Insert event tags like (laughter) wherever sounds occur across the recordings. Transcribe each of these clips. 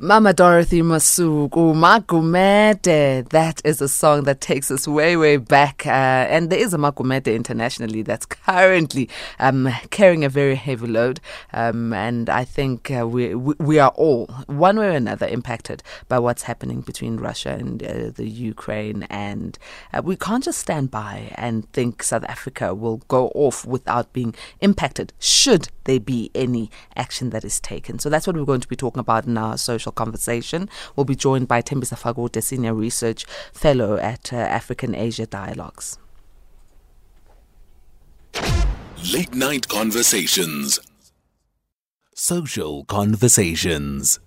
Mama Dorothy Masuku, Magumede. That is a song that takes us way, way back. Uh, and there is a Magumede internationally that's currently um, carrying a very heavy load. Um, and I think uh, we, we are all, one way or another, impacted by what's happening between Russia and uh, the Ukraine. And uh, we can't just stand by and think South Africa will go off without being impacted, should there be any action that is taken. So that's what we're going to be talking about in our social conversation. We'll be joined by Thembisa Fakude, Senior Research Fellow at uh, African Asia Dialogues. Late Night Conversations. Social Conversations.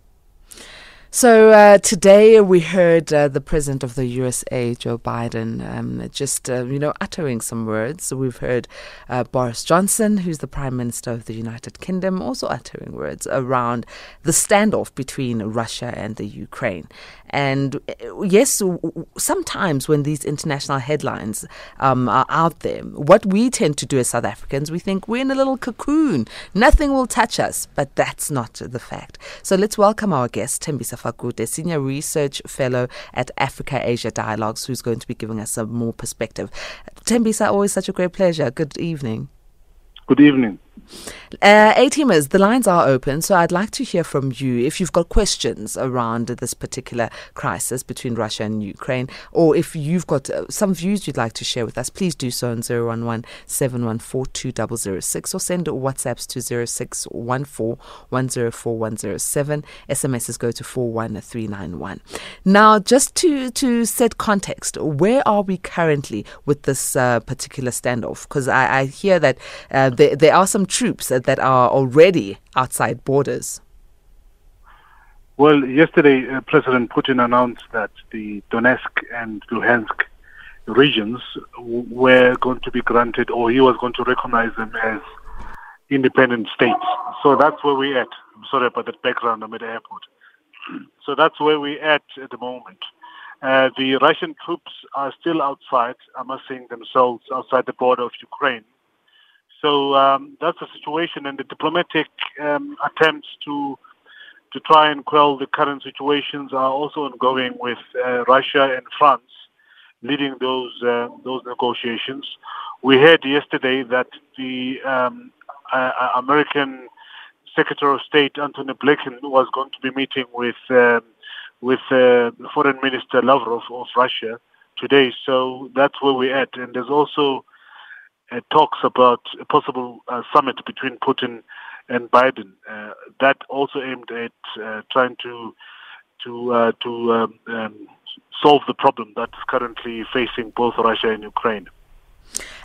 So uh, today we heard uh, the president of the USA, Joe Biden, um, just uh, you know uttering some words. We've heard uh, Boris Johnson, who's the prime minister of the United Kingdom, also uttering words around the standoff between Russia and the Ukraine. And uh, yes, sometimes when these international headlines um, are out there, what we tend to do as South Africans, we think we're in a little cocoon, nothing will touch us, but that's not the fact. So let's welcome our guest, Thembisa Fakude, Senior Research Fellow at Africa Asia Dialogues, who's going to be giving us some more perspective. Thembisa, always such a great pleasure. Good evening. Good evening. Uh, A-teamers, the lines are open, so I'd like to hear from you if you've got questions around this particular crisis between Russia and Ukraine, or if you've got uh, some views you'd like to share with us, please do so on 011 714 or send WhatsApps to 0614 SMSs go to 41391. Now, just to, to set context, where are we currently with this uh, particular standoff? Because I, I, hear that uh, there, there are some troops that are already outside borders? Well, yesterday, uh, President Putin announced that the Donetsk and Luhansk regions were going to be granted, or he was going to recognize them as independent states. So that's where we're at. I'm sorry about that background. I'm at the airport. (clears throat) So that's where we're at at the moment. Uh, the Russian troops are still outside, amassing themselves outside the border of Ukraine. So um, that's the situation, and the diplomatic um, attempts to to try and quell the current situations are also ongoing with uh, Russia and France leading those uh, those negotiations. We heard yesterday that the um, uh, American Secretary of State Antony Blinken was going to be meeting with um, with uh, Foreign Minister Lavrov of Russia today. So that's where we're at, and there's also uh, talks about a possible uh, summit between Putin and Biden. Uh, that also aimed at uh, trying to to uh, to um, um, solve the problem that's currently facing both Russia and Ukraine.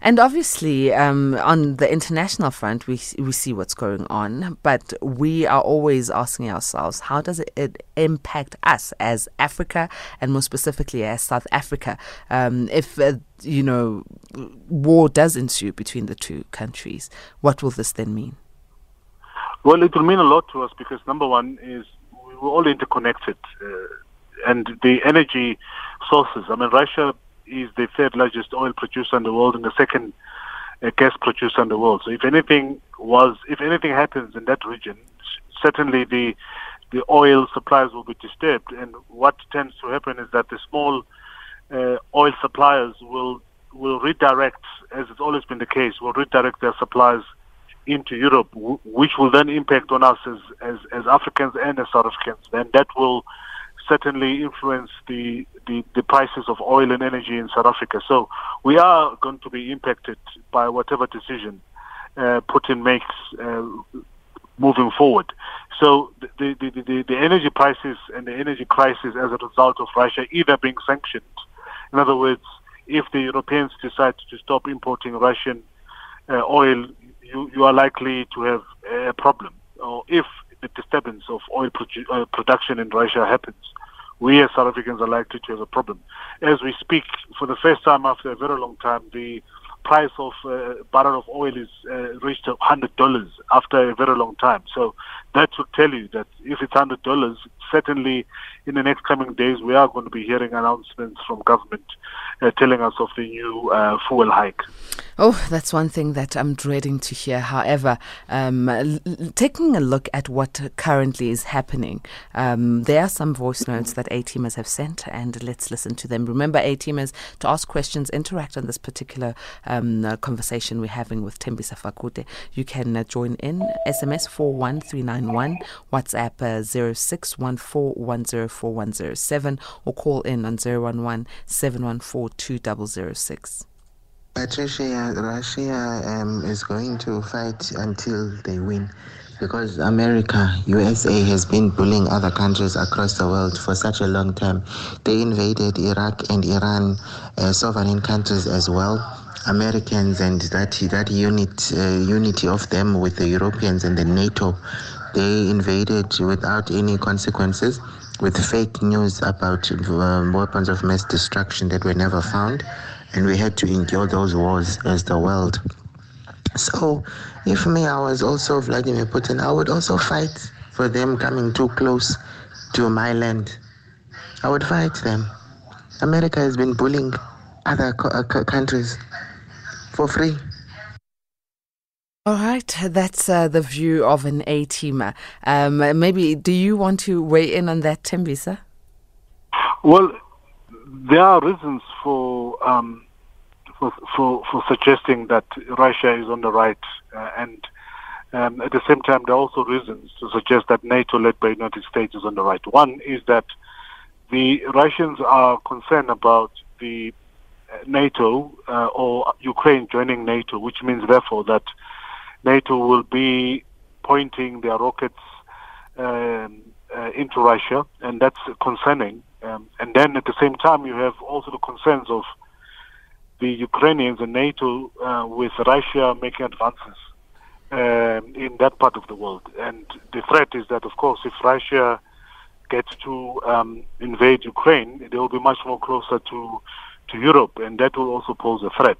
And obviously, um, on the international front, we we see what's going on, but we are always asking ourselves, how does it, it impact us as Africa, and more specifically as South Africa, um, if uh, you know war does ensue between the two countries? What will this then mean? Well, it will mean a lot to us because number one is we're all interconnected, uh, and the energy sources. I mean, Russia is the third largest oil producer in the world and the second uh, gas producer in the world. So if anything was, if anything happens in that region, certainly the the oil supplies will be disturbed. And what tends to happen is that the small uh, oil suppliers will will redirect, as it's always been the case, will redirect their supplies into Europe, w- which will then impact on us as, as, as Africans and as South Africans. And that will certainly influence the, the, the, prices of oil and energy in South Africa. So we are going to be impacted by whatever decision uh, Putin makes uh, moving forward. So the, the, the, the, energy prices and the energy crisis as a result of Russia either being sanctioned, in other words, if the Europeans decide to stop importing Russian uh, oil, you, you are likely to have a problem. Or if the disturbance of oil produ- uh, production in Russia happens, we as South Africans are likely to have a problem. As we speak, for the first time after a very long time, the price of uh, barrel of oil is uh, reached $100 after a very long time. So that should tell you that if it's $100, certainly in the next coming days, we are going to be hearing announcements from government uh, telling us of the new uh, fuel hike. Oh, that's one thing that I'm dreading to hear. However, um, l- taking a look at what currently is happening, um, there are some voice notes that A teamers have sent, and let's listen to them. Remember, A teamers, to ask questions, interact on this particular um, uh, conversation we're having with Thembisa Fakude. You can uh, join in SMS 41391, WhatsApp uh, 0614104107, or call in on 011 714 2006. Patricia, Russia um, is going to fight until they win because America, USA has been bullying other countries across the world for such a long time. They invaded Iraq and Iran, uh, sovereign countries as well. Americans and that that unit uh, unity of them with the Europeans and the NATO, they invaded without any consequences, with fake news about um, weapons of mass destruction that were never found and we had to endure those wars as the world. So, if me, I was also Vladimir Putin, I would also fight for them coming too close to my land. I would fight them. America has been bullying other co- uh, countries for free. All right, that's uh, the view of an A teamer. Um, maybe, do you want to weigh in on that, Thembisa? Well, there are reasons for um, for, for, for suggesting that Russia is on the right, uh, and um, at the same time, there are also reasons to suggest that NATO, led by the United States, is on the right. One is that the Russians are concerned about the uh, NATO uh, or Ukraine joining NATO, which means therefore that NATO will be pointing their rockets um, uh, into Russia, and that's concerning. Um, and then at the same time, you have also the concerns of the Ukrainians and NATO uh, with Russia making advances um, in that part of the world. And the threat is that, of course, if Russia gets to um, invade Ukraine, they will be much more closer to to Europe, and that will also pose a threat.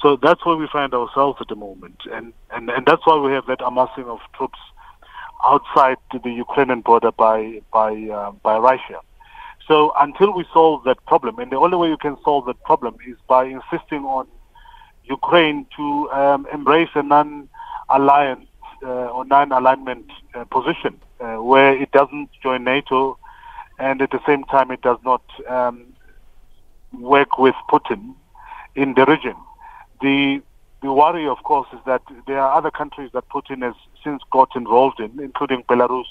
So that's where we find ourselves at the moment, and and, and that's why we have that amassing of troops outside the Ukrainian border by by uh, by Russia. So until we solve that problem, and the only way you can solve that problem is by insisting on Ukraine to um, embrace a non-alliance uh, or non-alignment uh, position, uh, where it doesn't join NATO, and at the same time it does not um, work with Putin in the region. The the worry, of course, is that there are other countries that Putin has since got involved in, including Belarus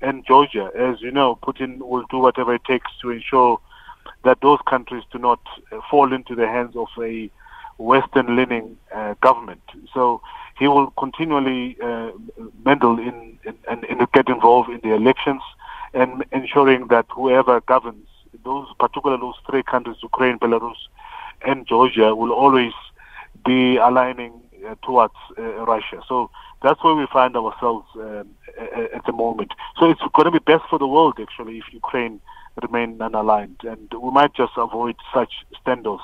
and Georgia. As you know, Putin will do whatever it takes to ensure that those countries do not uh, fall into the hands of a Western-leaning uh, government. So he will continually uh, meddle in, in, and, and get involved in the elections and ensuring that whoever governs those, particularly those three countries, Ukraine, Belarus, and Georgia, will always be aligning uh, towards uh, Russia. So that's where we find ourselves um, at the moment. So it's going to be best for the world, actually, if Ukraine remain unaligned, and we might just avoid such standoffs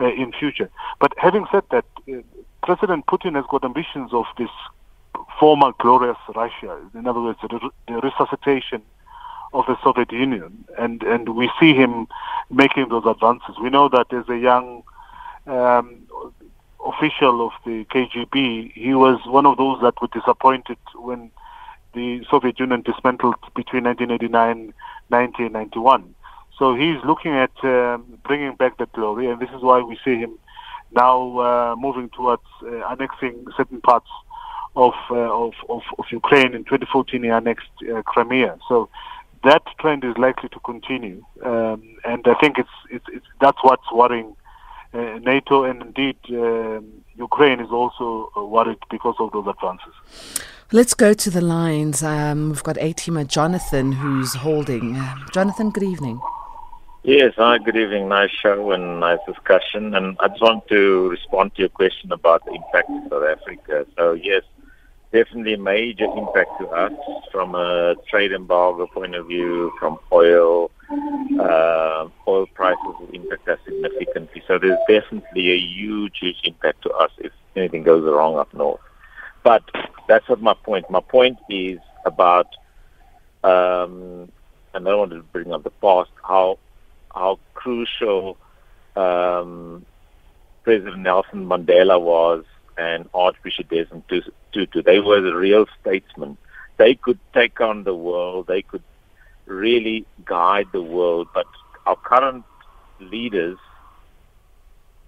uh, in future. But having said that, uh, President Putin has got ambitions of this former glorious Russia. In other words, the, the resuscitation of the Soviet Union, and and we see him making those advances. We know that as a young um, official of the KGB, he was one of those that were disappointed when the Soviet Union dismantled between 1989 and 1991. So he's looking at um, bringing back that glory, and this is why we see him now uh, moving towards uh, annexing certain parts of, uh, of, of, of Ukraine. In 2014, he annexed uh, Crimea. So that trend is likely to continue, um, and I think it's, it's, it's that's what's worrying uh, NATO and indeed um, Ukraine is also uh, worried because of those advances. Let's go to the lines. Um, we've got A teamer Jonathan who's holding. Uh, Jonathan, good evening. Yes, hi, good evening. Nice show and nice discussion. And I just want to respond to your question about the impact of South Africa. So, yes, definitely a major impact to us from a trade embargo point of view, from oil. Uh, oil prices will impact us significantly. So there's definitely a huge, huge impact to us if anything goes wrong up north. But that's not my point. My point is about um, and I don't want to bring up the past, how how crucial um, President Nelson Mandela was and Archbishop Desmond Tutu. They were the real statesmen. They could take on the world. They could really guide the world. But our current leaders,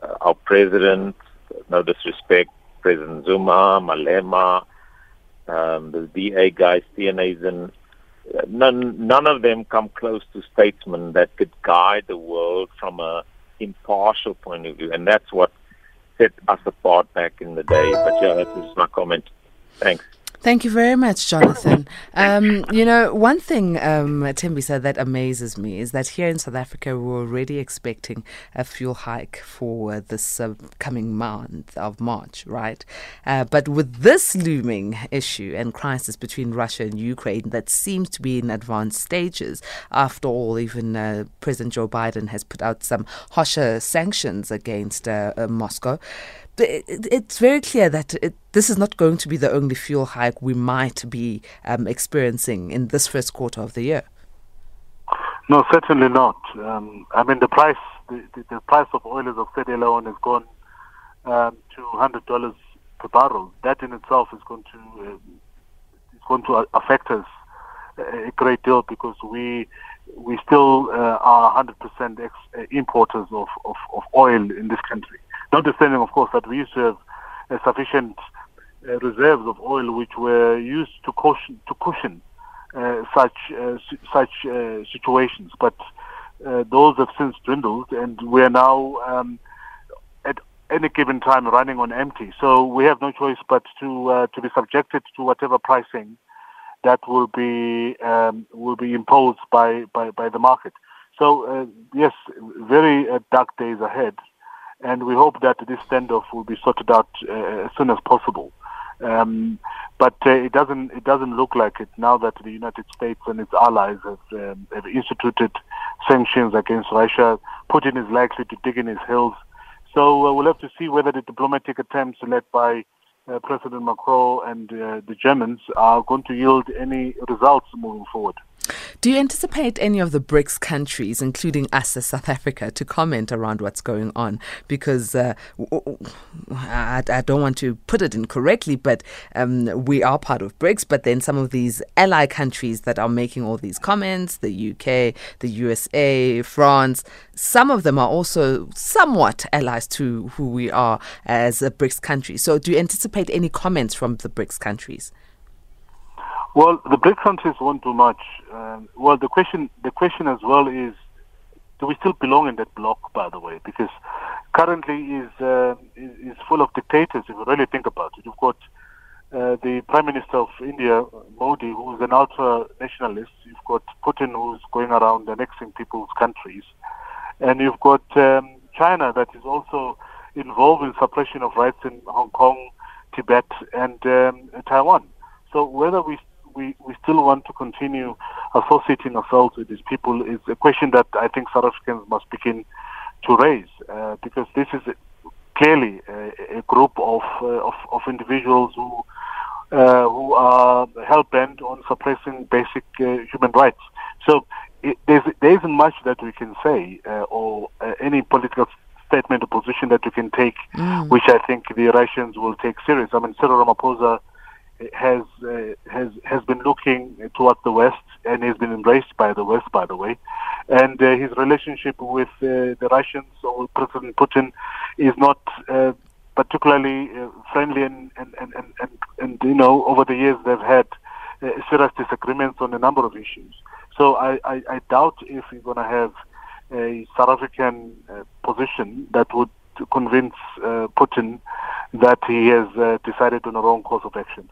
uh, our president, no disrespect, President Zuma, Malema, um, the DA guy, Steenhuisen, none, none of them come close to statesmen that could guide the world from a impartial point of view. And that's what set us apart back in the day. But yeah, that is my comment. Thanks. Thank you very much, Jonathan. Um, you know, one thing, um, said that amazes me is that here in South Africa, we're already expecting a fuel hike for this uh, coming month of March, right? Uh, but with this looming issue and crisis between Russia and Ukraine that seems to be in advanced stages, after all, even uh, President Joe Biden has put out some harsher sanctions against uh, uh, Moscow it's very clear that it, this is not going to be the only fuel hike we might be um, experiencing in this first quarter of the year. No, certainly not. Um, I mean, the price the, the, the, price of oil as of today alone has gone um, to hundred dollars per barrel. That in itself is going to uh, is going to affect us a great deal because we we still uh, are 100% ex- uh, importers of, of, of oil in this country. Notwithstanding, of course, that we used to have uh, sufficient uh, reserves of oil which were used to cushion, to cushion uh, such uh, such uh, situations, but uh, those have since dwindled, and we are now um, at any given time running on empty. So we have no choice but to to be subjected to whatever pricing that will be um, will be imposed by, by, by the market. So yes, very dark days ahead and we hope that this standoff will be sorted out uh, as soon as possible. Um, but uh, it doesn't it doesn't look like it now that the United States and its allies have, um, have instituted sanctions against Russia. Putin is likely to dig in his heels. So uh, we'll have to see whether the diplomatic attempts led by uh, President Macron and uh, the Germans are going to yield any results moving forward. Do you anticipate any of the BRICS countries, including us as South Africa, to comment around what's going on? Because uh, I, I, don't want to put it incorrectly, but um, we are part of BRICS, but then some of these ally countries that are making all these comments, the UK, the USA, France, some of them are also somewhat allies to who we are as a BRICS country. So do you anticipate any comments from the BRICS countries? Well, the BRICS countries won't do much. Um, well, the question the question as well is, do we still belong in that bloc? By the way, because currently is uh, is, full of dictators. If you really think about it, you've got uh, the Prime Minister of India, Modi, who's an ultra nationalist. You've got Putin, who's going around annexing people's countries, and you've got um, China that is also involved in suppression of rights in Hong Kong, Tibet, and um, Taiwan. So whether we we, we still want to continue associating ourselves with these people is a question that I think South Africans must begin to raise uh, because this is clearly a, a group of, uh, of, of individuals who uh, who are hell bent on suppressing basic uh, human rights. So it, there's, there isn't much that we can say uh, or uh, any political statement or position that you can take, mm. which I think the Russians will take serious. I mean, Cyril Ramaphosa has uh, has has been looking toward the West and has been embraced by the West, by the way. And uh, his relationship with uh, the Russians or President Putin is not uh, particularly uh, friendly, and and, and, and, and, and you know over the years they've had uh, serious disagreements on a number of issues. So I, I, I doubt if we're going to have a South African position that would convince Putin that he has decided on a wrong course of action.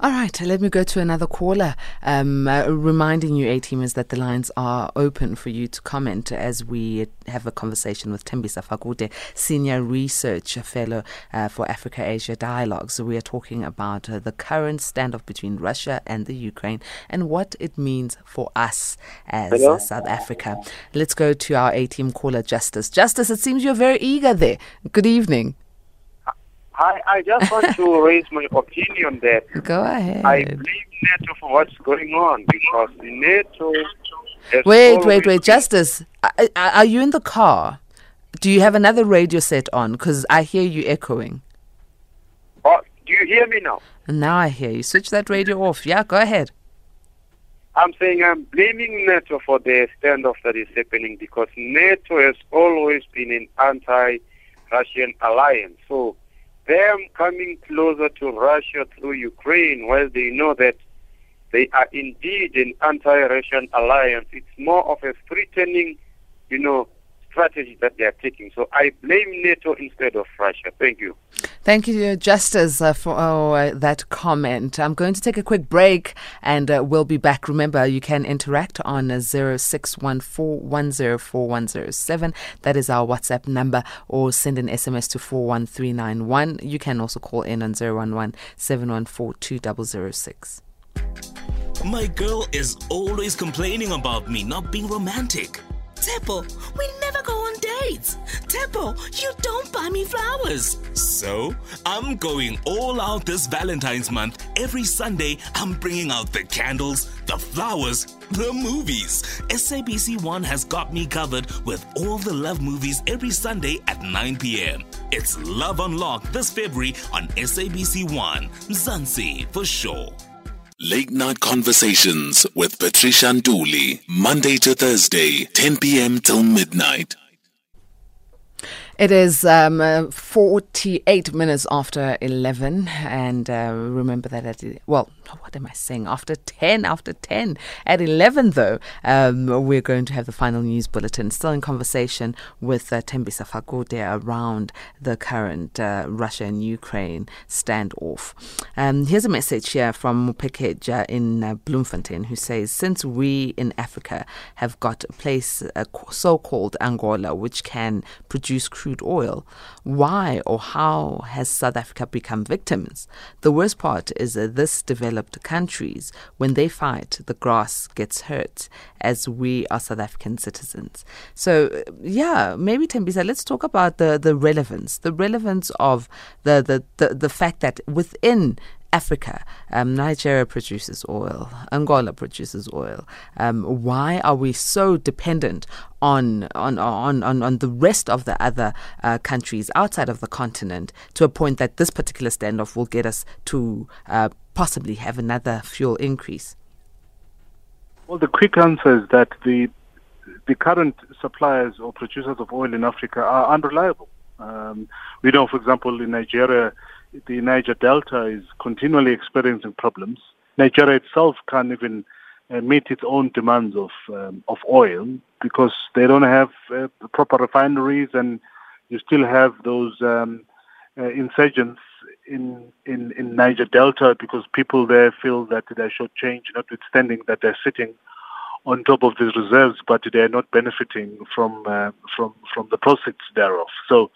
All right, let me go to another caller. Um, uh, reminding you, A teamers, that the lines are open for you to comment as we have a conversation with Thembisa Fakude, Senior Research Fellow uh, for Africa Asia Dialogue. So, we are talking about uh, the current standoff between Russia and the Ukraine and what it means for us as uh, South Africa. Let's go to our A team caller, Justice. Justice, it seems you're very eager there. Good evening. I, I just want to (laughs) raise my opinion that Go ahead. I blame NATO for what's going on because NATO Wait, wait, wait. Justice, are, are you in the car? Do you have another radio set on? Because I hear you echoing. Oh, do you hear me now? And now I hear you. Switch that radio off. Yeah, go ahead. I'm saying I'm blaming NATO for the standoff that is happening because NATO has always been an anti-Russian alliance. So them coming closer to Russia through Ukraine, while they know that they are indeed an anti-Russian alliance, it's more of a threatening, you know, strategy that they are taking. So I blame NATO instead of Russia. Thank you. Thank you, Justice, uh, for oh, uh, that comment. I'm going to take a quick break and uh, we'll be back. Remember, you can interact on uh, 0614104107. That is our WhatsApp number, or send an SMS to 41391. You can also call in on 011 714 2006. My girl is always complaining about me not being romantic. Teppo, we never go on dates. Teppo, you don't buy me flowers. So, I'm going all out this Valentine's month. Every Sunday, I'm bringing out the candles, the flowers, the movies. SABC One has got me covered with all the love movies every Sunday at 9 p.m. It's Love Unlocked this February on SABC One. Mzansi for sure. Late Night Conversations with Patricia Nduli, Monday to Thursday, 10 p.m. till midnight. It is um, uh, 48 minutes after 11, and uh, remember that at, well, what am I saying? After 10, after 10. At 11, though, um, we're going to have the final news bulletin. Still in conversation with uh, Thembisa Fakude around the current uh, Russia and Ukraine standoff. Um, here's a message here from Mupekeja in uh, Bloemfontein who says, Since we in Africa have got a place, uh, so called Angola, which can produce crude oil, why or how has South Africa become victims? The worst part is that this developed countries, when they fight, the grass gets hurt, as we are South African citizens. So, yeah, maybe Thembisa, let's talk about the, the relevance, the relevance of the, the, the, the fact that within Africa, um, Nigeria produces oil, Angola produces oil. Um, why are we so dependent on on, on, on, on the rest of the other uh, countries outside of the continent to a point that this particular standoff will get us to uh, possibly have another fuel increase? Well, the quick answer is that the the current suppliers or producers of oil in Africa are unreliable. Um, we know, for example, in Nigeria, the Niger Delta is continually experiencing problems. Nigeria itself can't even uh, meet its own demands of um, of oil because they don't have uh, proper refineries, and you still have those um, uh, insurgents in, in in Niger Delta because people there feel that they're shortchanged, notwithstanding that they're sitting on top of these reserves, but they are not benefiting from uh, from from the proceeds thereof. So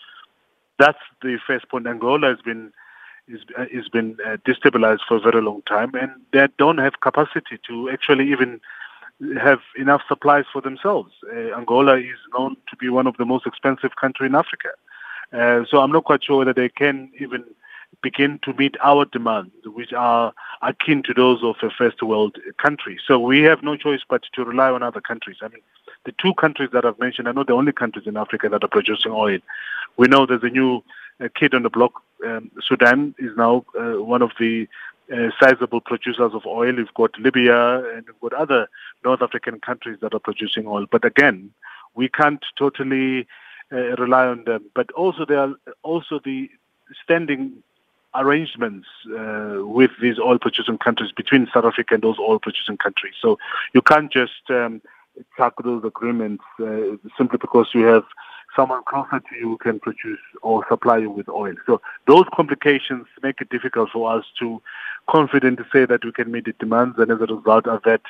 that's the first point. Angola has been is has been uh, destabilized for a very long time, and they don't have capacity to actually even have enough supplies for themselves. Uh, Angola is known to be one of the most expensive country in Africa, uh, so I'm not quite sure whether they can even begin to meet our demands, which are akin to those of a first world country. So we have no choice but to rely on other countries. I mean, the two countries that I've mentioned are not the only countries in Africa that are producing oil. We know there's a new uh, kid on the block. Um, Sudan is now uh, one of the uh, sizable producers of oil. We've got Libya and we've got other North African countries that are producing oil. But again, we can't totally uh, rely on them. But also there are also the standing arrangements uh, with these oil producing countries between South Africa and those oil producing countries. So you can't just um, tackle those agreements uh, simply because you have someone closer to you can produce or supply you with oil. So those complications make it difficult for us to confidently say that we can meet the demands and as a result of that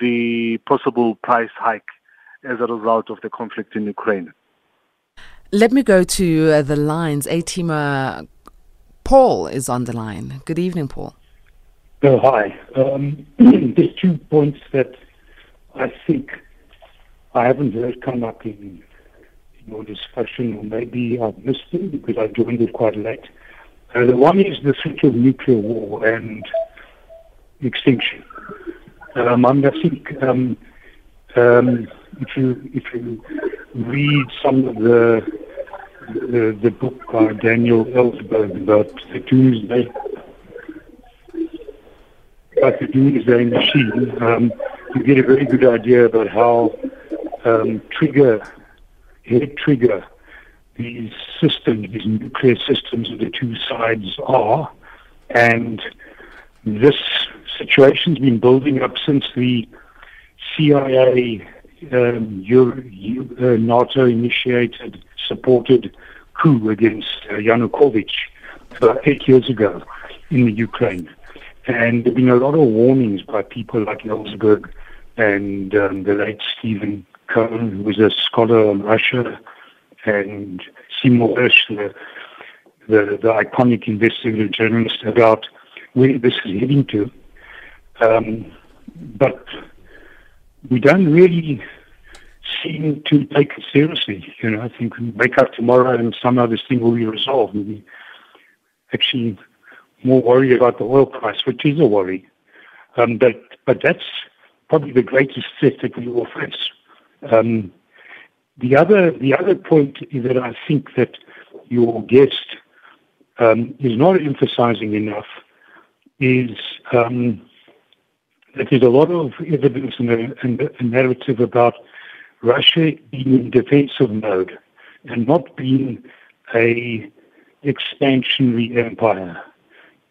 the possible price hike as a result of the conflict in Ukraine. Let me go to uh, the lines. Atima Paul is on the line. Good evening, Paul. Oh, hi. Um, (clears throat) there's two points that I think I haven't heard come up in, your discussion, or maybe I've missed it because I joined it quite late. Uh, the one is the threat of nuclear war and extinction. Um, I think um, Um, if you if you read some of the the, the book by Daniel Ellsberg about the doomsday about the doomsday machine, um, you get a very good idea about how um, trigger head trigger these systems, these nuclear systems of the two sides are, and this situation's been building up since the CIA um, Euro, uh, NATO initiated, supported coup against uh, Yanukovych about eight years ago in the Ukraine. And there have been a lot of warnings by people like Ellsberg and um, the late Stephen Cohen, who was a scholar on Russia, and Seymour Hersh, the, the, the iconic investigative journalist, about where this is heading to. Um, but we don't really seem to take it seriously. You know, I think we wake up tomorrow and somehow this thing will be resolved. And we actually more worried about the oil price, which is a worry. Um, but but that's probably the greatest threat that we all face. Um, the other the other point is that I think that your guest um, is not emphasizing enough is um, that there's a lot of evidence and a, a, narrative about Russia being in defensive mode and not being a expansionary empire.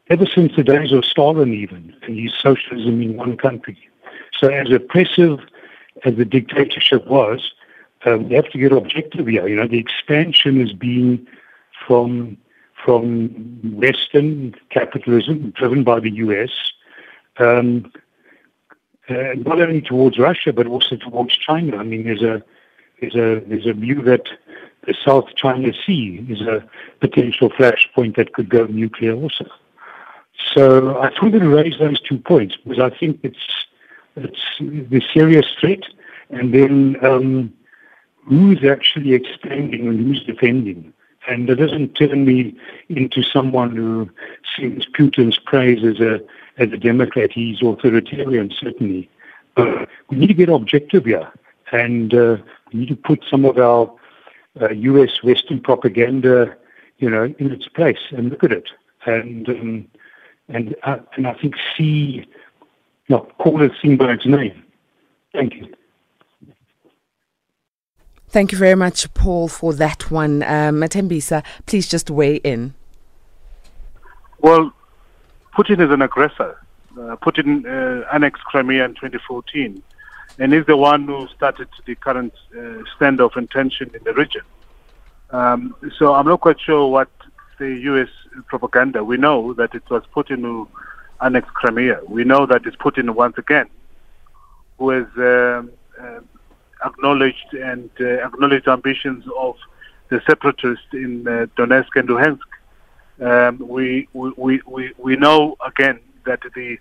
Ever since the days of Stalin, even, and his socialism in one country. So, as oppressive as the dictatorship was, um, we have to get objective here. You know, the expansion has been from from Western capitalism, driven by the U.S., um, uh, not only towards Russia but also towards China. I mean, there's a there's a there's a view that the South China Sea is a potential flashpoint that could go nuclear also. So I wanted to raise those two points because I think it's the serious threat, and then um, who's actually expanding and who's defending. And it doesn't turn me into someone who sings Putin's praise as a as a Democrat. He's authoritarian, certainly. But we need to get objective here, and uh, we need to put some of our uh, U.S. Western propaganda, you know, in its place and look at it, and um, and uh, and I think see, no, call it Thingberg's name. Thank you. Thank you very much, Paul, for that one. Um, Matembisa, please just weigh in. Well, Putin is an aggressor. Uh, Putin uh, annexed Crimea in 2014 and is the one who started the current uh, standoff and tension in the region. Um, so I'm not quite sure what the U.S. propaganda. We know that it was Putin who annexed Crimea. We know that it's Putin once again who has um, uh, acknowledged and uh, acknowledged ambitions of the separatists in uh, Donetsk and Luhansk. Um, we, we, we, we know again that the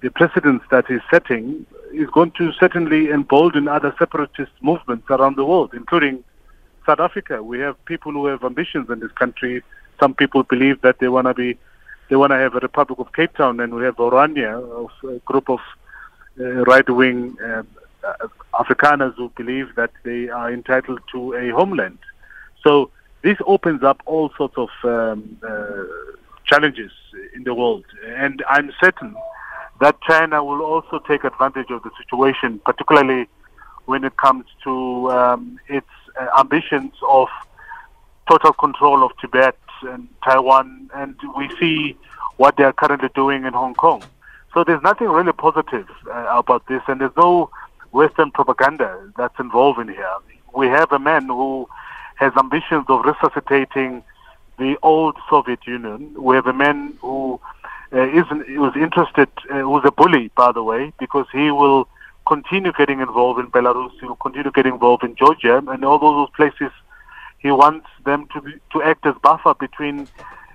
the precedence that he's setting is going to certainly embolden other separatist movements around the world, including South Africa. We have people who have ambitions in this country. Some people believe that they want to be, they want to have a Republic of Cape Town, and we have Orania, a group of uh, right-wing um, uh, Afrikaners who believe that they are entitled to a homeland. So this opens up all sorts of um, uh, challenges in the world, and I'm certain that China will also take advantage of the situation, particularly when it comes to um, its uh, ambitions of total control of Tibet and Taiwan, and we see what they are currently doing in Hong Kong. So there's nothing really positive uh, about this, and there's no Western propaganda that's involved in here. We have a man who has ambitions of resuscitating the old Soviet Union. We have a man who uh, is was interested, uh, who's a bully, by the way, because he will continue getting involved in Belarus. He will continue getting involved in Georgia and all those places. He wants them to be, to act as buffer between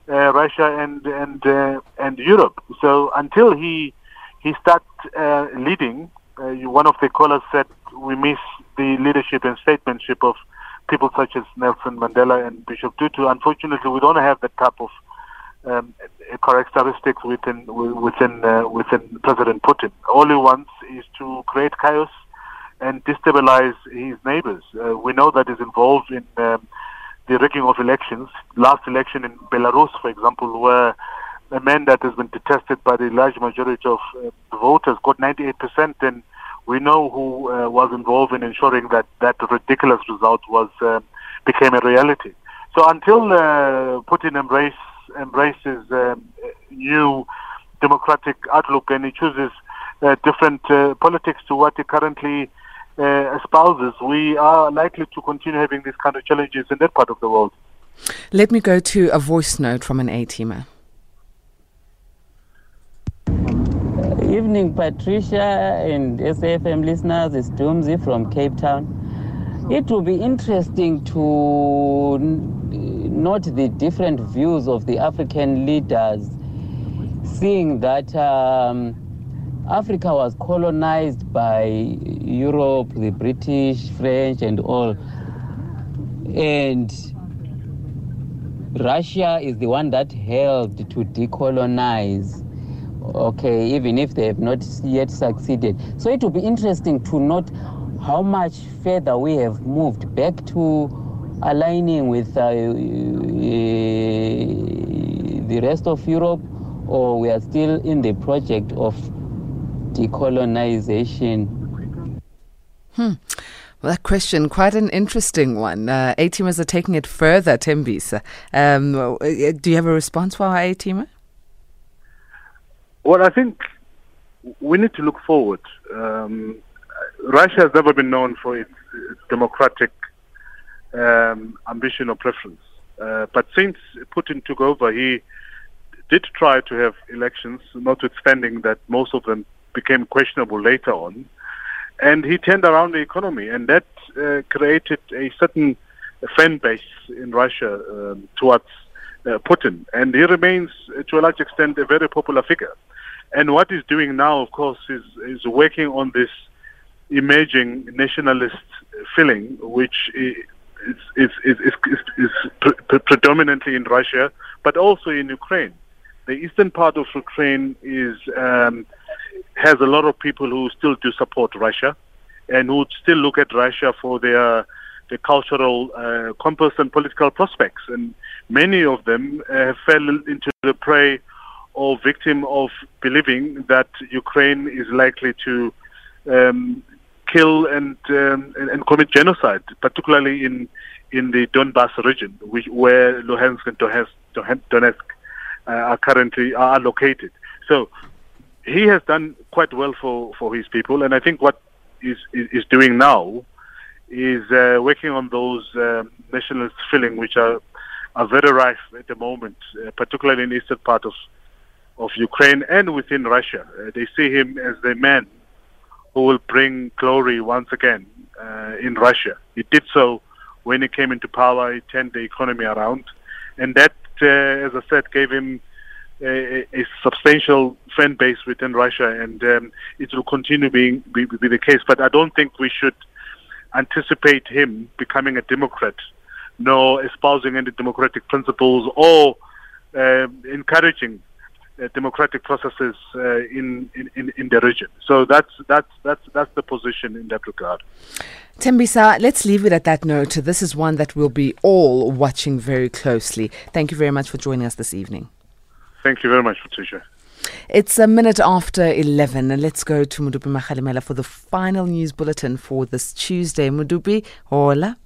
uh, Russia and and uh, and Europe. So until he he starts uh, leading uh, one of the callers said we miss the leadership and statesmanship of people such as Nelson Mandela and Bishop Tutu. Unfortunately, we don't have that type of um, characteristics within within uh, within President Putin. All he wants is to create chaos and destabilize his neighbors. Uh, we know that he's involved in um, the rigging of elections. Last election in Belarus, for example, where a man that has been detested by the large majority of uh, voters got 98%, and we know who uh, was involved in ensuring that that ridiculous result was uh, became a reality. So until uh, Putin embrace, embraces um, new democratic outlook and he chooses uh, different uh, politics to what he currently uh, espouses, we are likely to continue having these kind of challenges in that part of the world. Let me go to a voice note from an A-teamer. Evening, Patricia and SAFM listeners. It's Doomsy from Cape Town. It will be interesting to note the different views of the African leaders, seeing that um, Africa was colonized by Europe, the British, French, and all. And Russia is the one that helped to decolonize. Okay, even if they have not yet succeeded. So it will be interesting to note how much further we have moved back to aligning with uh, the rest of Europe, or we are still in the project of decolonization? Hmm. Well, that question, quite an interesting one. Uh, A-teamers are taking it further, Thembisa. Um, uh, do you have a response for our A-teamer? Well, I think we need to look forward. Um, Russia has never been known for its, its democratic um, ambition or preference. Uh, but since Putin took over, he did try to have elections, notwithstanding that most of them became questionable later on. And he turned around the economy, and that uh, created a certain fan base in Russia um, towards uh, Putin. And he remains, uh, to a large extent, a very popular figure. And what he's doing now, of course, is, is working on this emerging nationalist feeling, which is, is, is, is, pre- predominantly in Russia, but also in Ukraine. The eastern part of Ukraine is um, has a lot of people who still do support Russia and who still look at Russia for their their cultural uh, compass and political prospects. And many of them uh, fell into the prey or victim of believing that Ukraine is likely to um, kill and, um, and, and commit genocide, particularly in in the Donbas region, which, where Luhansk and Donetsk, Donetsk uh, are currently are located. So he has done quite well for, for his people, and I think what is is, doing now is uh, working on those um, nationalist feeling which are are very rife at the moment, uh, particularly in the eastern part of of Ukraine and within Russia. Uh, they see him as the man who will bring glory once again uh, in Russia. He did so when he came into power. He turned the economy around, and that, uh, as I said, gave him a, a, substantial fan base within Russia, and um, it will continue being be, be, the case. But I don't think we should anticipate him becoming a Democrat, nor espousing any democratic principles or uh, encouraging uh, democratic processes uh, in, in, in the region. So that's that's that's that's the position in that regard. Thembisa, let's leave it at that note. This is one that we'll be all watching very closely. Thank you very much for joining us this evening. Thank you very much, Patricia. It's a minute after 11, and let's go to Mudupi Makhalimela for the final news bulletin for this Tuesday. Mudupi, hola.